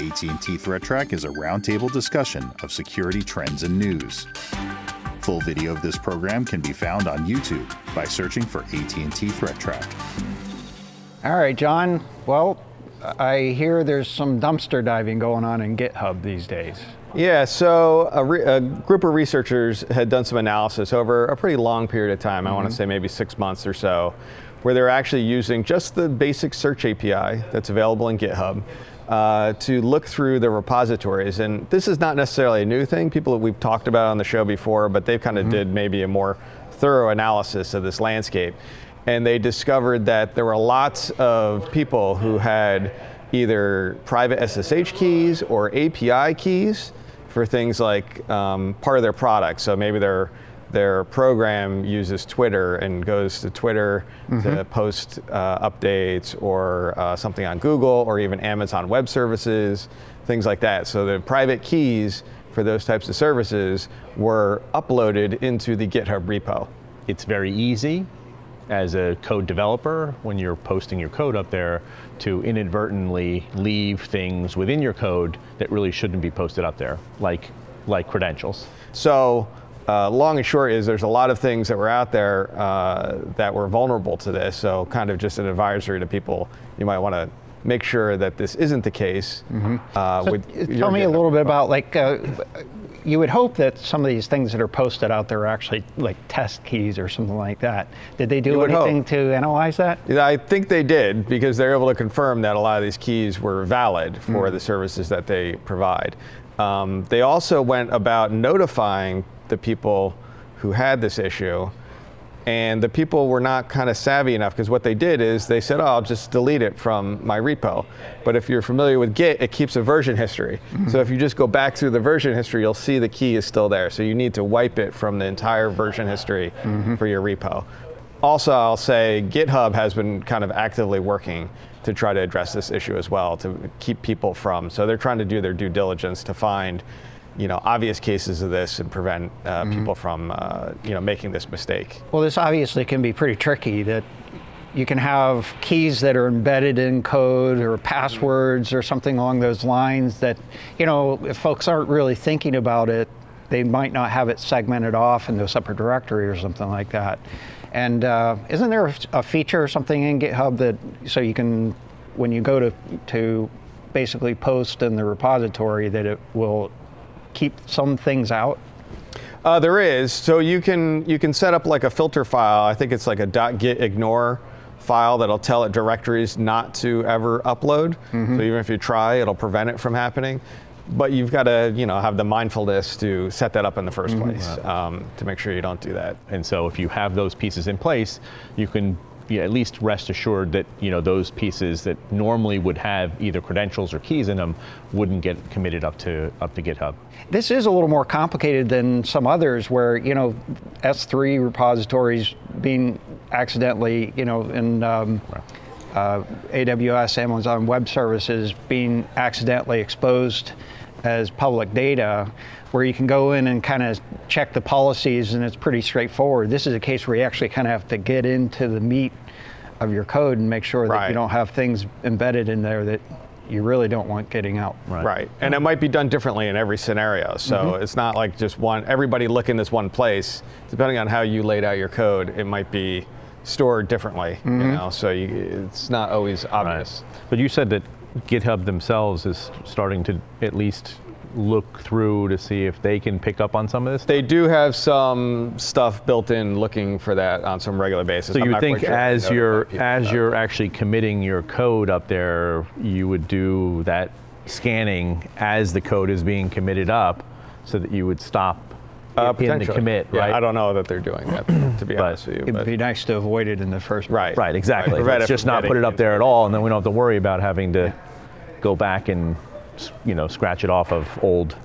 AT&T Threat Track is a roundtable discussion of security trends and news. Full video of this program can be found on YouTube by searching for AT&T Threat Track. All right, John. Well, I hear there's some dumpster diving going on in GitHub these days. Yeah, so a, re- a, group of researchers had done some analysis over a pretty long period of time, mm-hmm. I want to say maybe six months or so, where they're actually using just the basic search API that's available in GitHub uh, to look through the repositories. And this is not necessarily a new thing. People that we've talked about on the show before, but they've kind of mm-hmm. did maybe a more thorough analysis of this landscape. And they discovered that there were lots of people who had either private SSH keys or API keys for things like um, part of their product. So maybe their their program uses Twitter and goes to Twitter mm-hmm. to post uh, updates or uh, something on Google or even Amazon Web Services, things like that. So the private keys for those types of services were uploaded into the GitHub repo. It's very easy as a code developer when you're posting your code up there to inadvertently leave things within your code that really shouldn't be posted up there, like like credentials. So uh, long and short is there's a lot of things that were out there uh, that were vulnerable to this. So kind of just an advisory to people, you might want to make sure that this isn't the case. Mm-hmm. Uh, so tell me a little bit about like uh, you would hope that some of these things that are posted out there are actually like test keys or something like that. Did they do anything hope. to analyze that? I think they did because they're able to confirm that a lot of these keys were valid for mm. the services that they provide. Um, they also went about notifying the people who had this issue and the people were not kind of savvy enough because what they did is they said, oh, I'll just delete it from my repo. But if you're familiar with Git, it keeps a version history. Mm-hmm. So if you just go back through the version history, you'll see the key is still there. So you need to wipe it from the entire version history mm-hmm. for your repo. Also, I'll say GitHub has been kind of actively working to try to address this issue as well, to keep people from. So they're trying to do their due diligence to find you know, obvious cases of this and prevent uh, mm-hmm. people from, uh, you know, making this mistake. Well, this obviously can be pretty tricky. That you can have keys that are embedded in code or passwords or something along those lines. That you know, if folks aren't really thinking about it, they might not have it segmented off into a separate directory or something like that. And uh, isn't there a feature or something in GitHub that so you can, when you go to to basically post in the repository, that it will keep some things out? Uh, there is. So you can you can set up like a filter file. I think it's like a .git ignore file that'll tell it directories not to ever upload. Mm-hmm. So even if you try, it'll prevent it from happening. But you've got to you know have the mindfulness to set that up in the 1st mm-hmm. place um, to make sure you don't do that. And so if you have those pieces in place, you can be at least rest assured that you know those pieces that normally would have either credentials or keys in them wouldn't get committed up to up to GitHub. This is a little more complicated than some others, where you know S3 repositories being accidentally you know in um, uh, AWS, Amazon Web Services being accidentally exposed as public data where you can go in and kind of check the policies and it's pretty straightforward. This is a case where you actually kind of have to get into the meat of your code and make sure that right. you don't have things embedded in there that you really don't want getting out. Right. right. And it might be done differently in every scenario. So mm-hmm. it's not like just one, everybody look in this one place. Depending on how you laid out your code, it might be stored differently, mm-hmm. you know, so you, it's not always obvious. Right. But you said that GitHub themselves is starting to at least look through to see if they can pick up on some of this? They do have some stuff built in looking for that on some regular basis. So I'm you think sure as you're as you're actually committing your code up there, you would do that scanning as the code is being committed up so that you would stop uh, in the commit, yeah, right? I don't know that they're doing that, to be honest with you. It'd be nice to avoid it in the first place. Right. Right, exactly. Right. Let's just not put it up there at all, and then we don't have to worry about having to go back and you know, scratch it off of old.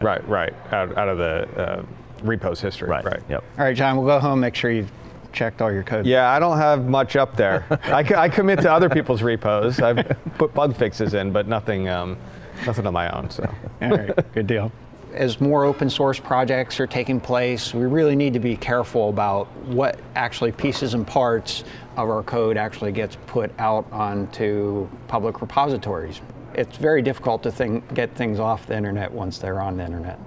Right, right, out, out of the uh, repos history. Right. right. Yep. All right, John, we'll go home. Make sure you've checked all your code. Yeah, I don't have much up there. I, I, commit to other people's repos. I put bug fixes in, but nothing, um, nothing on my own. So. All right, good deal. As more open source projects are taking place, we really need to be careful about what actually pieces and parts of our code actually gets put out onto public repositories it's very difficult to think, get things off the internet once they're on the internet.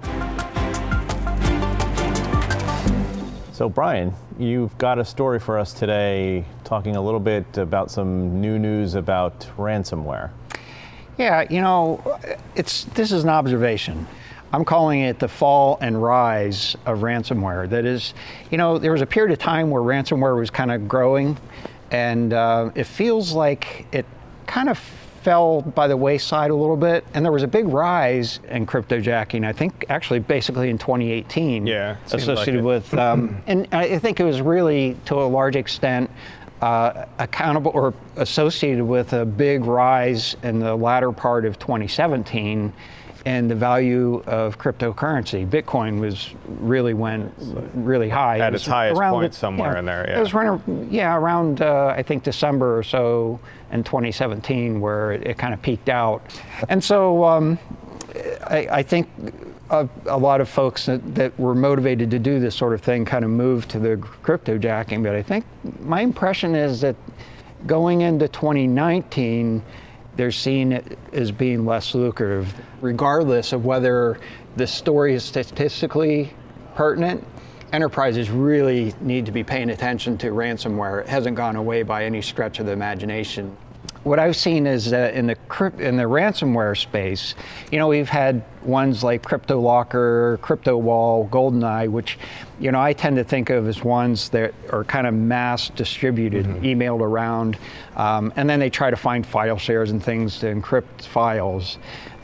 So, Brian, you've got a story for us today talking a little bit about some new news about ransomware. Yeah, you know, it's this is an observation. I'm calling it the fall and rise of ransomware. That is, you know, there was a period of time where ransomware was kind of growing, and uh, it feels like it kind of fell by the wayside a little bit, and there was a big rise in cryptojacking. I think actually basically in 2018. Yeah, associated like with, um, and I think it was really to a large extent uh, accountable or associated with a big rise in the latter part of 2017 and the value of cryptocurrency. Bitcoin was really went really high. At it its highest point the, somewhere yeah, in there. Yeah. It was running, yeah, around uh, I think December or so in 2017 where it, it kind of peaked out. And so um, I, I, think a, a, lot of folks that, that, were motivated to do this sort of thing kind of moved to the crypto jacking. But I think my impression is that going into 2019 they're seen as being less lucrative, regardless of whether the story is statistically pertinent. Enterprises really need to be paying attention to ransomware. It hasn't gone away by any stretch of the imagination what I've seen is that in the in the ransomware space, you know, we've had ones like CryptoLocker, CryptoWall, GoldenEye, which, you know, I tend to think of as ones that are kind of mass distributed, mm-hmm. emailed around, um, and then they try to find file shares and things to encrypt files.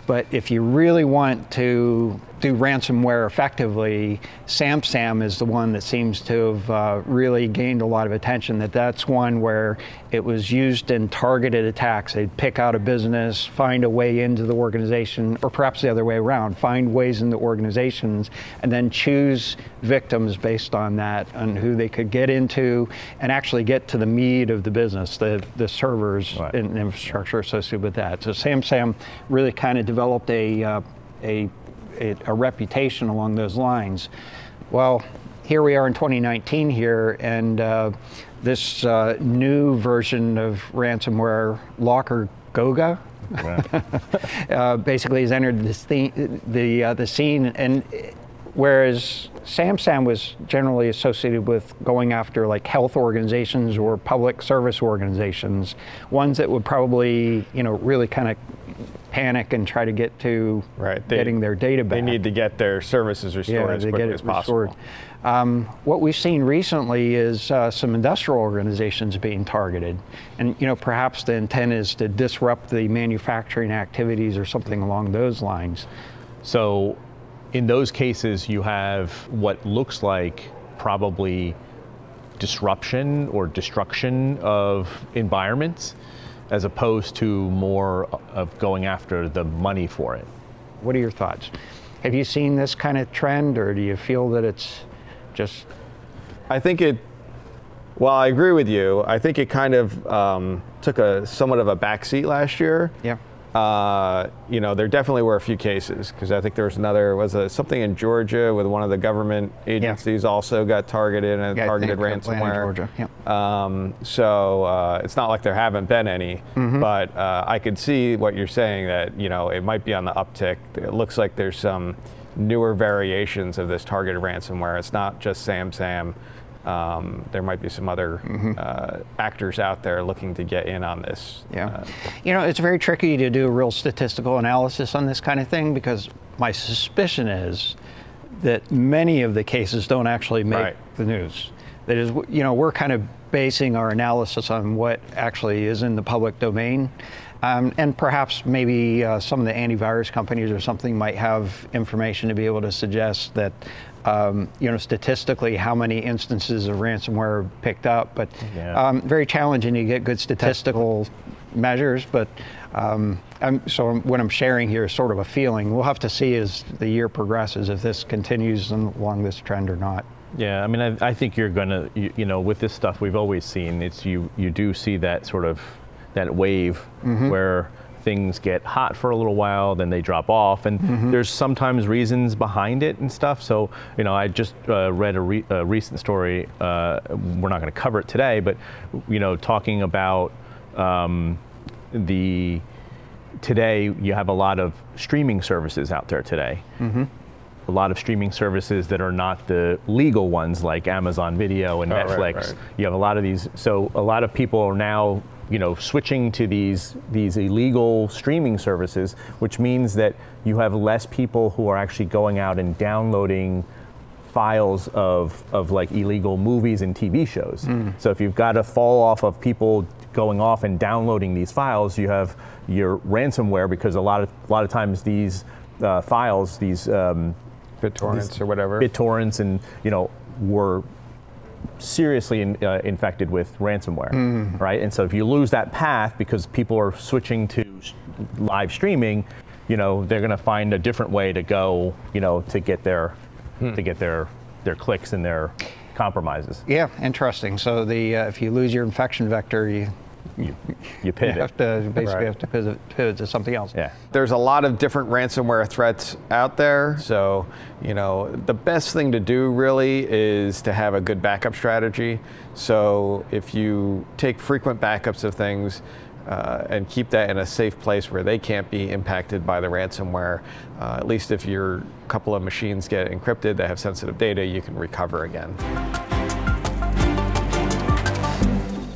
But if you really want to do ransomware effectively, SamSam is the one that seems to have uh, really gained a lot of attention. That that's one where it was used in targeted attacks. They'd pick out a business, find a way into the organization, or perhaps the other way around, find ways into organizations, and then choose victims based on that and who they could get into and actually get to the meat of the business, the, the servers right. and infrastructure associated with that. So SamSam really kind of developed a, uh, a, a, a reputation along those lines. Well, here we are in 2019 here, and uh, this uh, new version of ransomware, Locker Goga, uh, basically has entered the the, uh, the scene, and whereas SamSam was generally associated with going after like health organizations or public service organizations, ones that would probably you know really kind of panic and try to get to right. they, getting their data back. They need to get their services restored yeah, as quickly as possible. Um, what we've seen recently is uh, some industrial organizations being targeted, and you know perhaps the intent is to disrupt the manufacturing activities or something along those lines. So, in those cases, you have what looks like probably disruption or destruction of environments as opposed to more of going after the money for it. What are your thoughts? Have you seen this kind of trend, or do you feel that it's just? I think it. Well, I agree with you. I think it kind of um, took a somewhat of a backseat last year. Yeah. Uh, you know, there definitely were a few cases because I think there was another was a, something in Georgia with one of the government agencies yeah. also got targeted and yeah, targeted ransomware. Georgia. Yeah. Um, so uh, it's not like there haven't been any, mm-hmm. but uh, I could see what you're saying that you know it might be on the uptick. It looks like there's some newer variations of this targeted ransomware. It's not just SamSam. Um, there might be some other mm-hmm. uh, actors out there looking to get in on this. Yeah. Uh, you know, it's very tricky to do a real statistical analysis on this kind of thing because my suspicion is that many of the cases don't actually make right. the news. That is, you know, we're kind of basing our analysis on what actually is in the public domain. Um, and perhaps maybe uh, some of the antivirus companies or something might have information to be able to suggest that um, you know, statistically how many instances of ransomware are picked up, but yeah. um, very challenging to get good statistical measures. But um, so what I'm sharing here is sort of a feeling. We'll have to see as the year progresses if this continues along this trend or not. Yeah, I mean, I, I think you're gonna, you, you, know, with this stuff we've always seen, it's you you do see that sort of that wave mm-hmm. where things get hot for a little while, then they drop off, and mm-hmm. there's sometimes reasons behind it and stuff. So, you know, I just uh, read a, re- a, recent story. Uh, we're not going to cover it today, but you know, talking about um, the today you have a lot of streaming services out there today. Mm-hmm. A lot of streaming services that are not the legal ones like Amazon Video and Oh, right, Netflix. right. You have a lot of these. So a lot of people are now, you know, switching to these these illegal streaming services, which means that you have less people who are actually going out and downloading files of, of like illegal movies and TV shows. So if you've got a fall off of people going off and downloading these files, you have your ransomware because a lot of a lot of times these uh, files, these um, BitTorrents or whatever. BitTorrents, and you know were seriously in, uh, infected with ransomware, right? And so if you lose that path because people are switching to live streaming, you know they're going to find a different way to go, you know, to get their to get their their clicks and their compromises. Yeah, interesting. So the uh, if you lose your infection vector, you, You, you you have to basically Right. have to pivot, pivot to something else. Yeah. There's a lot of different ransomware threats out there. So, you know, the best thing to do really is to have a good backup strategy. So, if you take frequent backups of things uh, and keep that in a safe place where they can't be impacted by the ransomware, uh, at least if your couple of machines get encrypted that have sensitive data, you can recover again.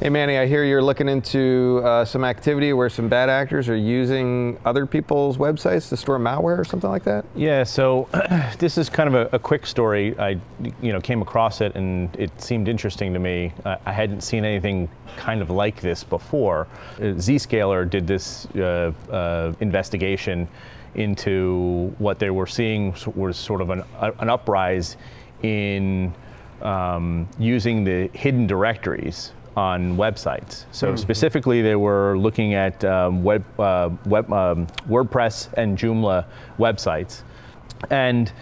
Hey Manny, I hear you're looking into uh, some activity where some bad actors are using other people's websites to store malware or something like that. Yeah, so this is kind of a, a quick story. I, you know, came across it and it seemed interesting to me. I hadn't seen anything kind of like this before. Uh, Zscaler did this uh, uh, investigation into what they were seeing was sort of an, an uprise in um, using the hidden directories on websites. So specifically, they were looking at um, web, uh, web, um, WordPress and Joomla websites, and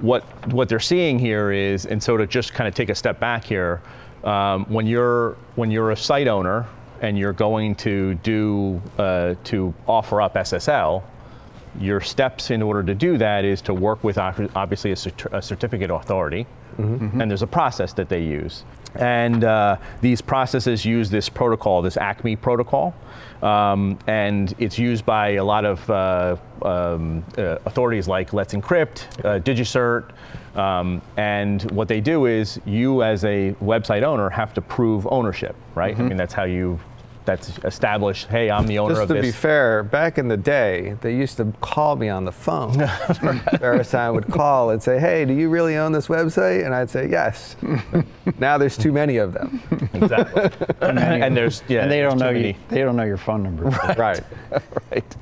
what what they're seeing here is, and so to just kind of take a step back here, um, when you're when you're a site owner and you're going to do uh, to offer up SSL, your steps in order to do that is to work with obviously a, certi- a certificate authority, and there's a process that they use. And uh, these processes use this protocol, this ACME protocol, um, and it's used by a lot of uh, um, uh, authorities like Let's Encrypt, uh, DigiCert, um, and what they do is you as a website owner have to prove ownership, right? I mean that's how you that's established. Hey, I'm the owner Just of this. Just to be fair, back in the day, they used to call me on the phone. Verisign would call and say, "Hey, do you really own this website?" And I'd say, "Yes." now there's too many of them. Exactly. and there's yeah, and they don't know many- you. They don't know your phone number. right. right.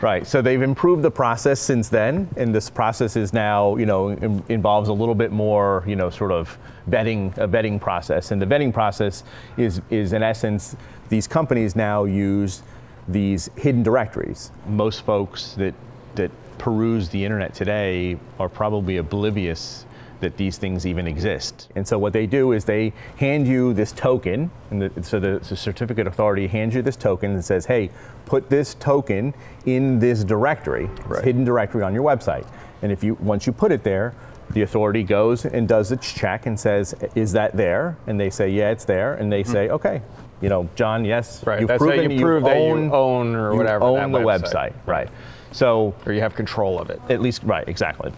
Right. So they've improved the process since then, and this process is now, you know, in, involves a little bit more, you know, sort of vetting, a vetting process. And the vetting process is, is in essence, these companies now use these hidden directories. Most folks that that peruse the internet today are probably oblivious that these things even exist. And so what they do is they hand you this token, and the, so the, the certificate authority hands you this token and says, hey, put this token in this directory, this hidden directory on your website. And if you once you put it there, the authority goes and does its check and says, is that there? And they say, yeah, it's there. And they hmm. say, okay, you know, John, yes. Right, you've that's proven you prove that you own or whatever own the website. website, right? So Or you have control of it. at least right exactly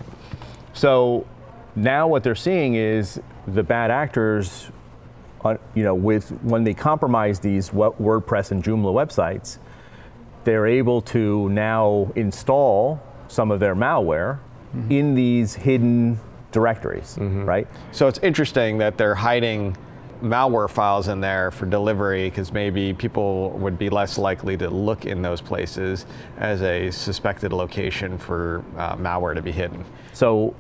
so now what they're seeing is the bad actors uh, you know with when they compromise these wordpress and joomla websites they're able to now install some of their malware in these hidden directories right So it's interesting that they're hiding malware files in there for delivery because maybe people would be less likely to look in those places as a suspected location for uh, malware to be hidden. So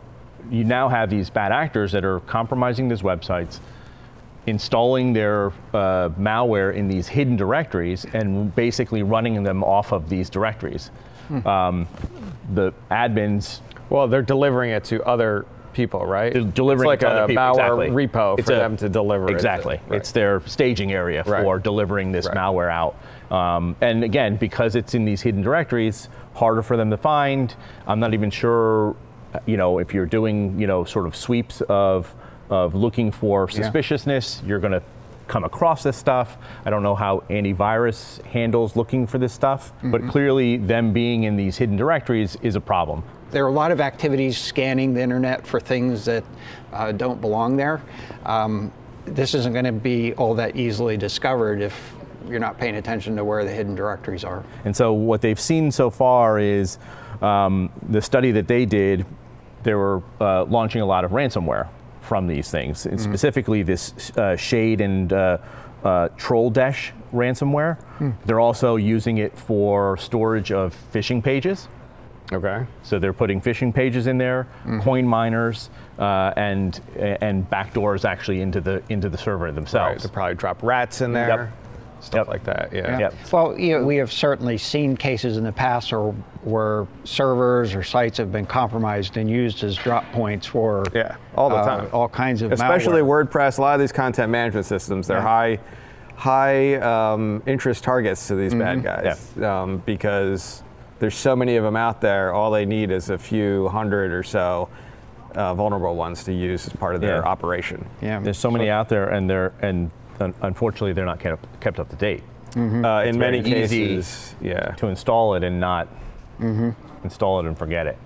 you now have these bad actors that are compromising these websites, installing their uh, malware in these hidden directories, and basically running them off of these directories. Um, the admins Well, they're delivering it to other people, right? They're delivering it's like a people, malware exactly. repo It's for a- them to deliver. Exactly. It. Right. It's their staging area Right. for delivering this Right. malware out. Um, and again, because it's in these hidden directories, harder for them to find. I'm not even sure, you know, if you're doing, you know, sort of sweeps of of looking for suspiciousness, you're going to come across this stuff. I don't know how antivirus handles looking for this stuff, mm-hmm. but clearly them being in these hidden directories is a problem. There are a lot of activities scanning the internet for things that uh, don't belong there. Um, this isn't going to be all that easily discovered if you're not paying attention to where the hidden directories are. And so what they've seen so far is um, the study that they did, they were uh, launching a lot of ransomware from these things, and mm-hmm. specifically this uh, Shade and uh, uh, Troldesh ransomware. Mm. They're also using it for storage of phishing pages. Okay. So they're putting phishing pages in there, mm-hmm. coin miners, uh, and and backdoors actually into the into the server themselves. Right. They probably drop rats in there. Yep stuff yep. like that. Yeah. Yep. Well, you know, we have certainly seen cases in the past or where servers or sites have been compromised and used as drop points for yeah, all the uh, time, all kinds of especially malware. WordPress. A lot of these content management systems, they're yeah. high, high um, interest targets to these mm-hmm. bad guys yeah. um, because there's so many of them out there. All they need is a few hundred or so. Uh, vulnerable ones to use as part of their yeah. operation. Yeah, there's so many out there, and they're and unfortunately, they're not kept, kept up to date. Mm-hmm. Uh, in many cases, yeah. To install it and not mm-hmm. install it and forget it.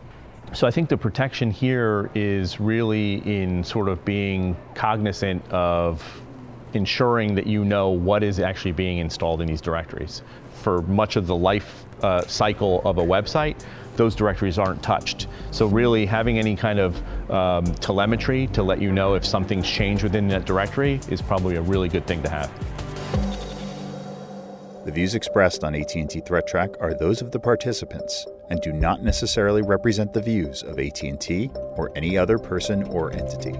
So I think the protection here is really in sort of being cognizant of ensuring that you know what is actually being installed in these directories. For much of the life uh, cycle of a website, those directories aren't touched. So really having any kind of um, telemetry to let you know if something's changed within that directory is probably a really good thing to have. The views expressed on AT&T Threat Track are those of the participants and do not necessarily represent the views of AT&T or any other person or entity.